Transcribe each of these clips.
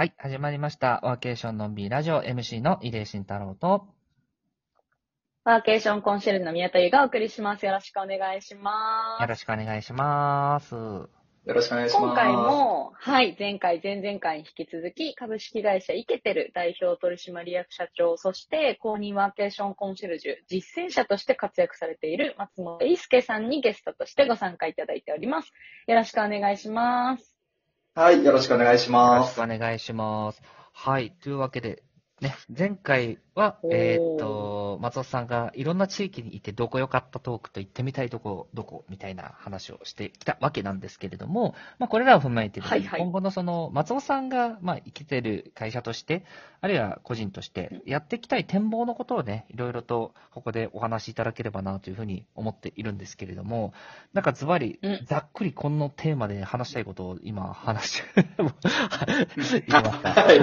はい、始まりました。ワーケーションのんびりラジオ MC の入江慎太郎と、ワーケーションコンシェルジュの宮田優がお送りします。よろしくお願いします。よろしくお願いします。よろしくお願いします。今回も、はい、前回、前々回に引き続き、株式会社イケてる代表取締役社長、そして公認ワーケーションコンシェルジュ実践者として活躍されている松本伊介さんにゲストとしてご参加いただいております。よろしくお願いします。はい、よろしくお願いしますよろしく。お願いします。はい、というわけで、ね、前回は、えーっと、松尾さんがいろんな地域にいてどこ良かったトークと行ってみたいとこ、どこみたいな話をしてきたわけなんですけれども、まあこれらを踏まえてはいはい。今後のその松尾さんが、まあ生きてる会社として、あるいは個人としてやっていきたい展望のことをね、いろいろとここでお話しいただければなというふうに思っているんですけれども、なんかズバリうん、ざっくりこのテーマで話したいことを今話して、言いますかはい。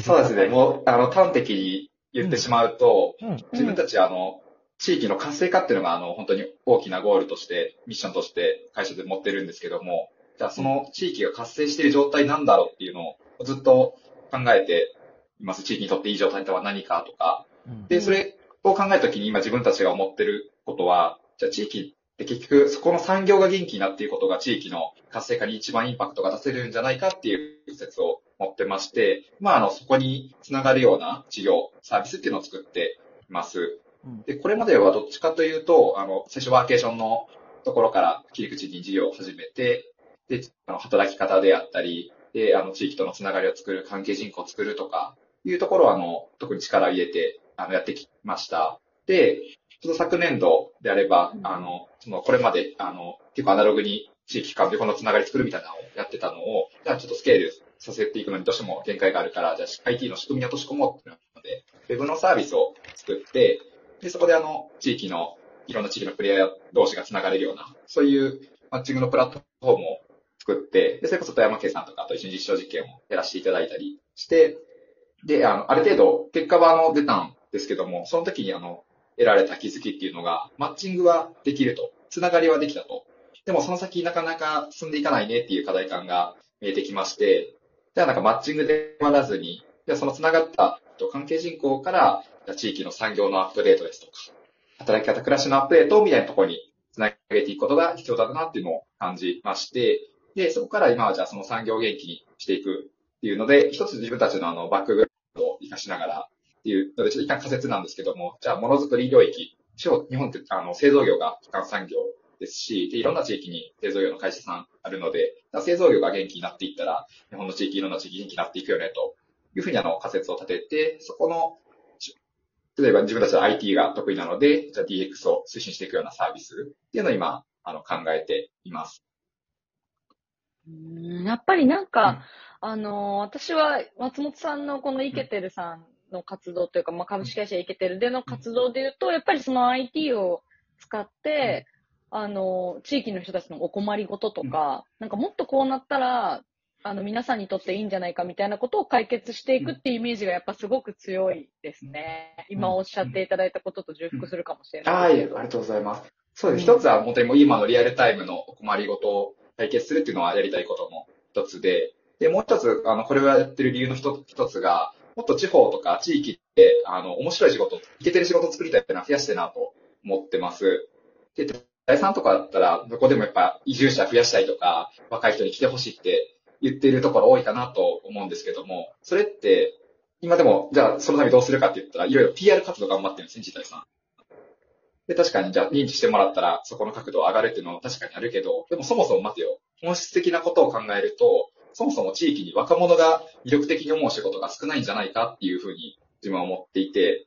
そうですね。もう、あの、端的に言ってしまうと、うん。自分たち、あの、地域の活性化っていうのが、あの、本当に大きなゴールとして、ミッションとして会社で持ってるんですけども、じゃあその地域が活性している状態なんだろうっていうのをずっと考えています。地域にとっていい状態とは何かとか。うんで、それを考えたときに今自分たちが思ってることは、じゃあ地域って結局そこの産業が元気になっていることが地域の活性化に一番インパクトが出せるんじゃないかっていう説を持ってまして、まああの、そこにつながるような事業、サービスっていうのを作っています。うんで、これまではどっちかというと、あの、最初ワーケーションのところから切り口に事業を始めて、で、あの働き方であったり、で、あの、地域とのつながりを作る、関係人口を作るとか、いうところを、あの、特に力を入れて、あの、やってきました。で、ちょっと昨年度であればう、んあの、その、これまで、あの、結構アナログに地域間でこのつながり作るみたいなのをやってたのを、じゃあちょっとスケールさせていくのにどうしても限界があるから、じゃあ IT の仕組みに落とし込もうってなったので、ウェブのサービスを作って、で、そこであの、地域の、いろんな地域のプレイヤー同士がつながれるような、そういうマッチングのプラットフォームを作って、で、それこそ富山県さんとかと一緒に実証実験をやらせていただいたりして、で、あの、ある程度、結果はあの、出たんですけども、その時にあの、得られた気づきっていうのが、マッチングはできると。つながりはできたと。でもその先なかなか進んでいかないねっていう課題感が見えてきまして、じゃあなんかマッチングで終わらずに、じゃあそのつながった関係人口から、じゃあ地域の産業のアップデートですとか、働き方、暮らしのアップデートみたいなところにつなげていくことが必要だなっていうのを感じまして、で、そこから今はじゃあその産業を元気にしていくっていうので、一つ自分たちのあのバックグラウンドを活かしながらっていうので、ちょっと一旦仮説なんですけども、じゃあものづくり領域、地方日本ってあの製造業が基幹産業ですし、で、いろんな地域に製造業の会社さんあるので、製造業が元気になっていったら、日本の地域、いろんな地域元気になっていくよね、というふうにあの仮説を立てて、そこの、例えば自分たちは IT が得意なので、じゃあ DX を推進していくようなサービスっていうのを今、あの、考えています。うんやっぱりなんか、あの私は松本さんのこのイケてるさんの活動というか、まあ、株式会社イケてるでの活動で言うと、やっぱりその IT を使って、あのー地域の人たちのお困りごととか、なんかもっとこうなったら、あの、皆さんにとっていいんじゃないかみたいなことを解決していくっていうイメージがやっぱすごく強いですね。今おっしゃっていただいたことと重複するかもしれないはい。ありがとうございます。そうです。一つは本当にもう今のリアルタイムのお困りごとを解決するっていうのはやりたいことの一つで、で、もう一つ、あの、これをやってる理由の一つが、もっと地方とか地域って、あの、面白い仕事、いけてる仕事を作りたいっていうのは増やしていなと思ってます。で、第三とかだったら、どこでもやっぱ移住者増やしたいとか、若い人に来てほしいって言っているところ多いかなと思うんですけども、それって、今でも、じゃあそのためどうするかって言ったら、いろいろ PR 活動頑張ってるんですね、自体さん。で、確かにじゃあ認知してもらったらそこの角度上がるっていうのは確かにあるけど、でもそもそも待てよ。本質的なことを考えると、そもそも地域に若者が魅力的に思う仕事が少ないんじゃないかっていうふうに自分は思っていて、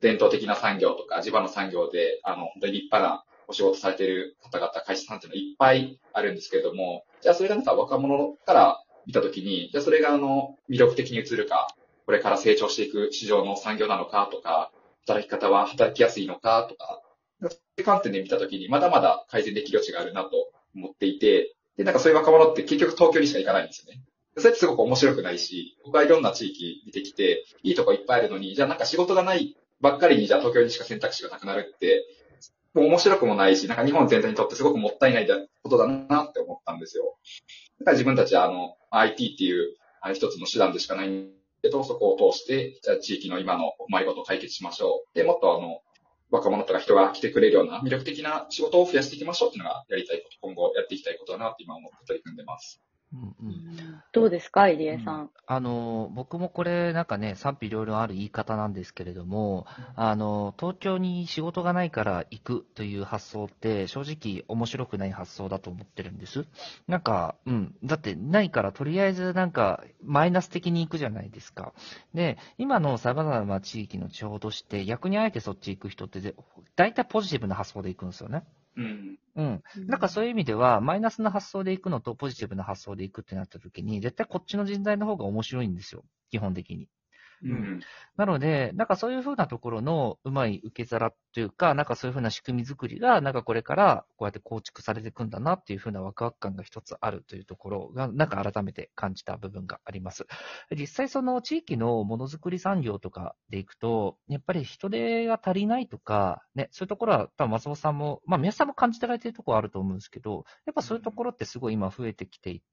伝統的な産業とか地場の産業で、あの、本当に立派なお仕事されている方々、会社さんっていうのはいっぱいあるんですけれども、じゃあそれがなんか若者から見たときに、じゃあそれがあの、魅力的に映るか、これから成長していく市場の産業なのかとか、働き方は働きやすいのかとか、そういう観点で見たときに、まだまだ改善できる余地があるなと思っていて、で、なんかそういう若者って結局東京にしか行かないんですよね。それってすごく面白くないし、僕はいろんな地域見てきて、いいとこいっぱいあるのに、じゃあなんか仕事がないばっかりに、じゃあ東京にしか選択肢がなくなるって、面白くもないし、なんか日本全体にとってすごくもったいないことだなって思ったんですよ。だから自分たちはあの、IT っていう、あ一つの手段でしかないんけど、そこを通して、じゃあ地域の今の困りごとを解決しましょう。で、もっとあの、若者とか人が来てくれるような魅力的な仕事を増やしていきましょうっていうのがやりたいこと、今後やっていきたいことだなって今思って取り組んでます。うんうんどうですか、入江さん？あの、僕もこれなんかね、賛否両論ある言い方なんですけれども、あの、東京に仕事がないから行くという発想って正直面白くない発想だと思ってるんです。なんか、うん。だってないからとりあえずなんかマイナス的に行くじゃないですか。で、今の様々な地域の地方として逆にあえてそっち行く人ってぜ大体ポジティブな発想で行くんですよね。うん。うん。なんかそういう意味では、マイナスな発想で行くのとポジティブな発想で行くってなった時に、絶対こっちの人材の方が面白いんですよ。基本的に。うん。なので、なんかそういうふうなところのうまい受け皿というか、なんかそういうふうな仕組み作りが、なんかこれからこうやって構築されていくんだなっていうふうなワクワク感が一つあるというところが、なんか改めて感じた部分があります。実際その地域のものづくり産業とかでいくと、やっぱり人手が足りないとか、ね、そういうところは多分松本さんも、まあ皆さんも感じてられているところはあると思うんですけど、やっぱそういうところってすごい今増えてきていて、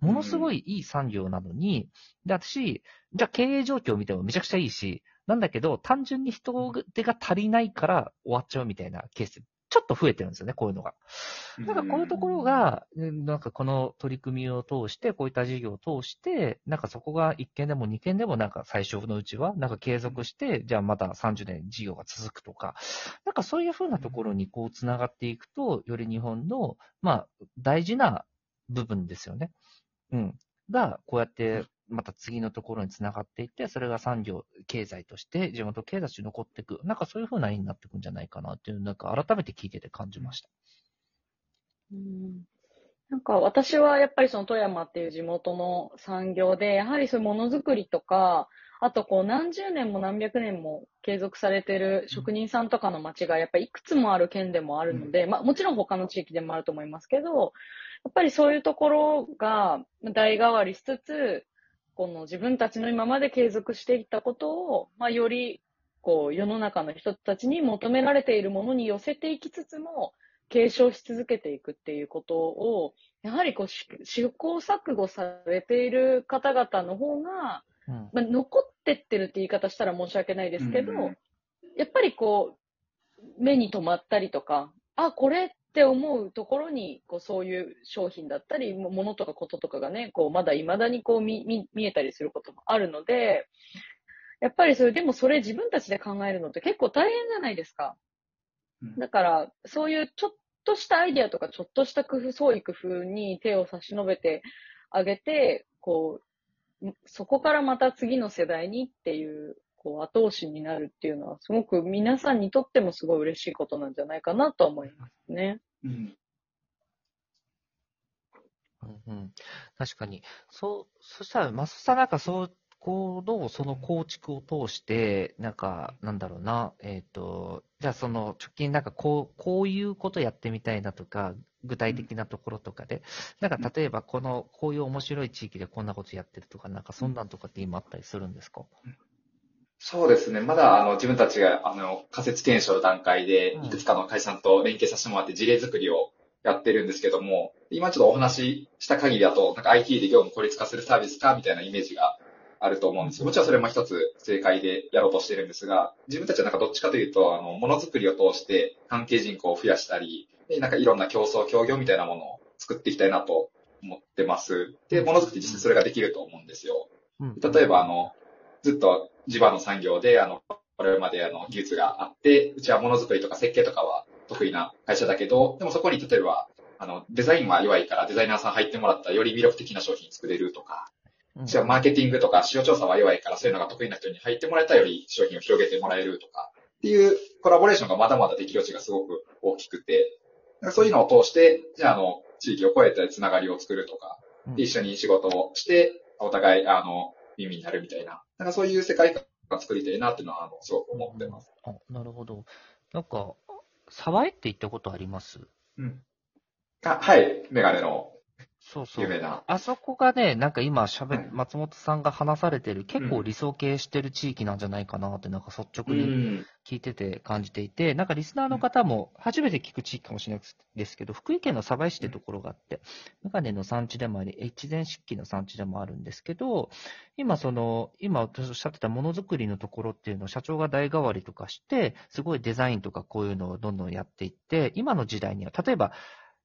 ものすごいいい産業なのに、で、私、じゃあ経営状況を見てもめちゃくちゃいいし、なんだけど、単純に人手が足りないから終わっちゃうみたいなケース、ちょっと増えてるんですよね、こういうのが。なんかこういうところが、うんなんかこの取り組みを通して、こういった事業を通して、なんかそこが1件でも2件でもなんか最初のうちは、なんか継続して、じゃあまた30年事業が続くとか、なんかそういうふうなところにこう繋がっていくと、より日本の、まあ、大事な部分ですよね。うん。が、こうやって、また次のところに繋がっていって、それが産業、経済として、地元経済として残っていく。なんかそういうふうな絵になっていくんじゃないかなっていう、なんか改めて聞いてて感じました。うんなんか私はやっぱりその富山っていう地元の産業で、やはりそういうものづくりとか、あとこう何十年も何百年も継続されてる職人さんとかの町がやっぱりいくつもある県でもあるので、まあもちろん他の地域でもあると思いますけど、やっぱりそういうところが代替わりしつつ、この自分たちの今まで継続していったことを、まあよりこう世の中の人たちに求められているものに寄せていきつつも、継承し続けていくっていうことを、やはりこう試行錯誤されている方々の方が、うん。まあ、残ってってるって言い方したら申し訳ないですけど、うんやっぱりこう、目に留まったりとか、あ、これって思うところに、こう、そういう商品だったり、もものとかこととかがね、こう、まだ未だにこう見、見、見えたりすることもあるので、やっぱりそれ、でもそれ自分たちで考えるのって結構大変じゃないですか。うんだから、そういうちょっとしたアイデアとか、ちょっとした工夫、創意工夫に手を差し伸べてあげて、こう、そこからまた次の世代にっていう、こう、後押しになるっていうのは、すごく皆さんにとってもすごい嬉しいことなんじゃないかなと思いますね。うん。うんうん、確かに。そう、そしたら、マスさんなんかそう、この、その構築を通して、なんか、なんだろうな、えっ、と、じゃあその、直近なんかこう、こういうことやってみたいなとか、具体的なところとかで、なんか例えばこの、こういう面白い地域でこんなことやってるとか、なんかそんなんとかって今あったりするんですか？そうですね。まだ、あの、自分たちが、あの、仮説検証の段階でう、ん。いくつかの会社さんと連携させてもらって事例作りをやってるんですけども、今ちょっとお話しした限りだと、なんか IT で業務効率化するサービスかみたいなイメージがあると思うんですよ。もちろんそれも一つ正解でやろうとしてるんですが、自分たちはなんかどっちかというと、あの、ものづくりを通して関係人口を増やしたり、でなんかいろんな競争、協業みたいなものを作っていきたいなと思ってます。で、ものづくり実際それができると思うんですよ。うん例えば、あの、ずっと地場の産業で、あの、これまであの、技術があって、うちはものづくりとか設計とかは得意な会社だけど、でもそこに例えば、あの、デザインは弱いからデザイナーさん入ってもらったらより魅力的な商品作れるとか、うんうちはマーケティングとか市場調査は弱いからそういうのが得意な人に入ってもらえたらより商品を広げてもらえるとか、っていうコラボレーションがまだまだできる余地がすごく大きくて、そういうのを通して、じゃあ、あの、地域を超えてつながりを作るとか、で一緒に仕事をして、お互い、あの、耳になるみたいな、なんかそういう世界観を作りたいなっていうのは、あの、すごく思ってます。あ、なるほど。なんか、沢江って言ったことあります？うん。あ、はい、メガネのそうそう。有名な。あそこがね、なんか今喋っ、松本さんが話されてる結構理想形してる地域なんじゃないかなってなんか率直にん。聞いてて感じていて、なんかリスナーの方も初めて聞く地域かもしれないですけど、福井県の鯖江市ってところがあって、メガネの産地でもあり、越前漆器の産地でもあるんですけど、今その、今私おっしゃってたものづくりのところっていうのを社長が代替わりとかして、すごいデザインとかこういうのをどんどんやっていって、今の時代には、例えば、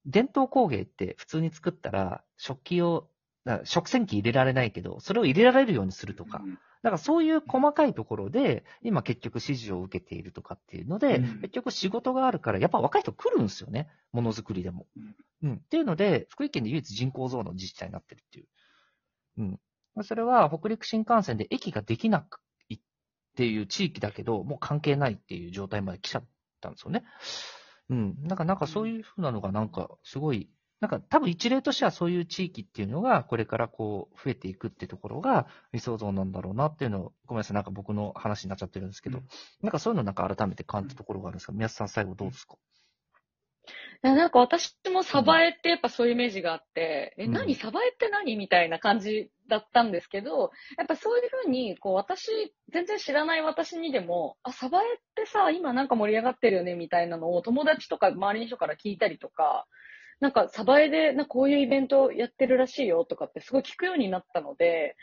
伝統工芸って普通に作ったら、食器を、食洗機入れられないけど、それを入れられるようにするとか、だからそういう細かいところで、今結局指示を受けているとかっていうので、うん結局仕事があるから、やっぱ若い人来るんですよね。ものづくりでも。うん。っていうので、福井県で唯一人口増の自治体になってるっていう。うん。まあそれは北陸新幹線で駅ができないっていう地域だけど、もう関係ないっていう状態まで来ちゃったんですよね。うん。なんか、なんかそういうふうなのがなんかすごい、なんか多分一例としてはそういう地域っていうのがこれからこう増えていくってところが理想像なんだろうなっていうのを、ごめんなさい、なんか僕の話になっちゃってるんですけど、うん。なんかそういうのなんか改めて感じたところがあるんですが、宮津さん最後どうですか？いやなんか私もサバエってやっぱそういうイメージがあって、え、うん。何？サバエって何？みたいな感じだったんですけど、やっぱそういうふうに、こう私、全然知らない私にでも、あ、サバエってさ、今なんか盛り上がってるよねみたいなのを友達とか周りの人から聞いたりとか、なんかサバエでなこういうイベントやってるらしいよとかってすごい聞くようになったので、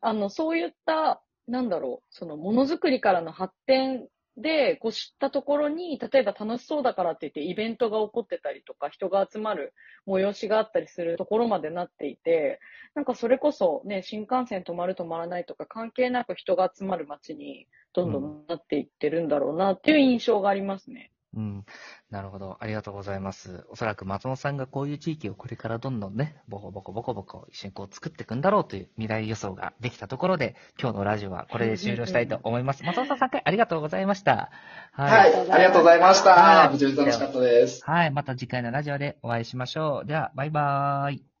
あの、そういった、なんだろう、そのものづくりからの発展で、こう知ったところに、例えば楽しそうだからって言ってイベントが起こってたりとか、人が集まる催しがあったりするところまでなっていて、なんかそれこそね、新幹線止まる止まらないとか関係なく人が集まる街にどんどんなっていってるんだろうなっていう印象がありますね。うん。なるほど。ありがとうございます。おそらく松本さんがこういう地域をこれからどんどんね、ボコボコボコボコ一緒にこう作っていくんだろうという未来予想ができたところで、今日のラジオはこれで終了したいと思います。松本さん3回ありがとうございました。はい。ありがとうございましはいた。めちゃめちゃ楽しかったです。はい。また次回のラジオでお会いしましょう。では、バイバーイ。